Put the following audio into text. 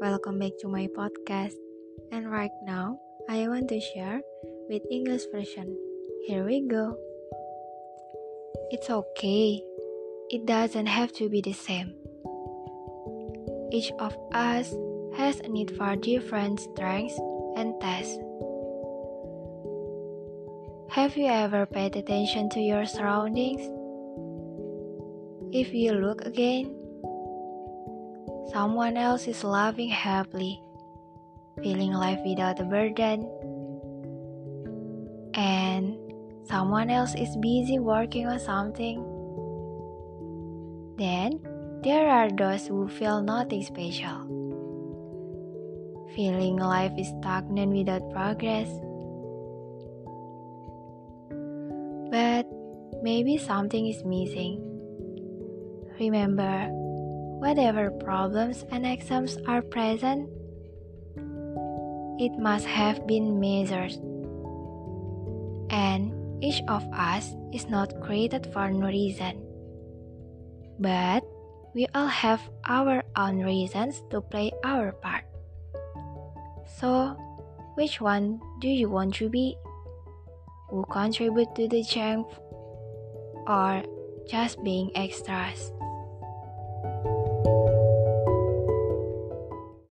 welcome back to my podcast. And right now, I want to share with English version. Here we go. It's okay. It doesn't have to be the same. Each of us has a need for different strengths and tasks. Have you ever paid attention to your surroundings? If you look again, someone else is laughing happily, feeling life without a burden, and someone else is busy working on something. Then there are those who feel nothing special, feeling life is stagnant without progress. But maybe something is missing. Remember, whatever problems and exams are present, it must have been measured. And each of us is not created for no reason. But we all have our own reasons to play our part. So, which one do you want to be? Who contribute to the change or just being extras?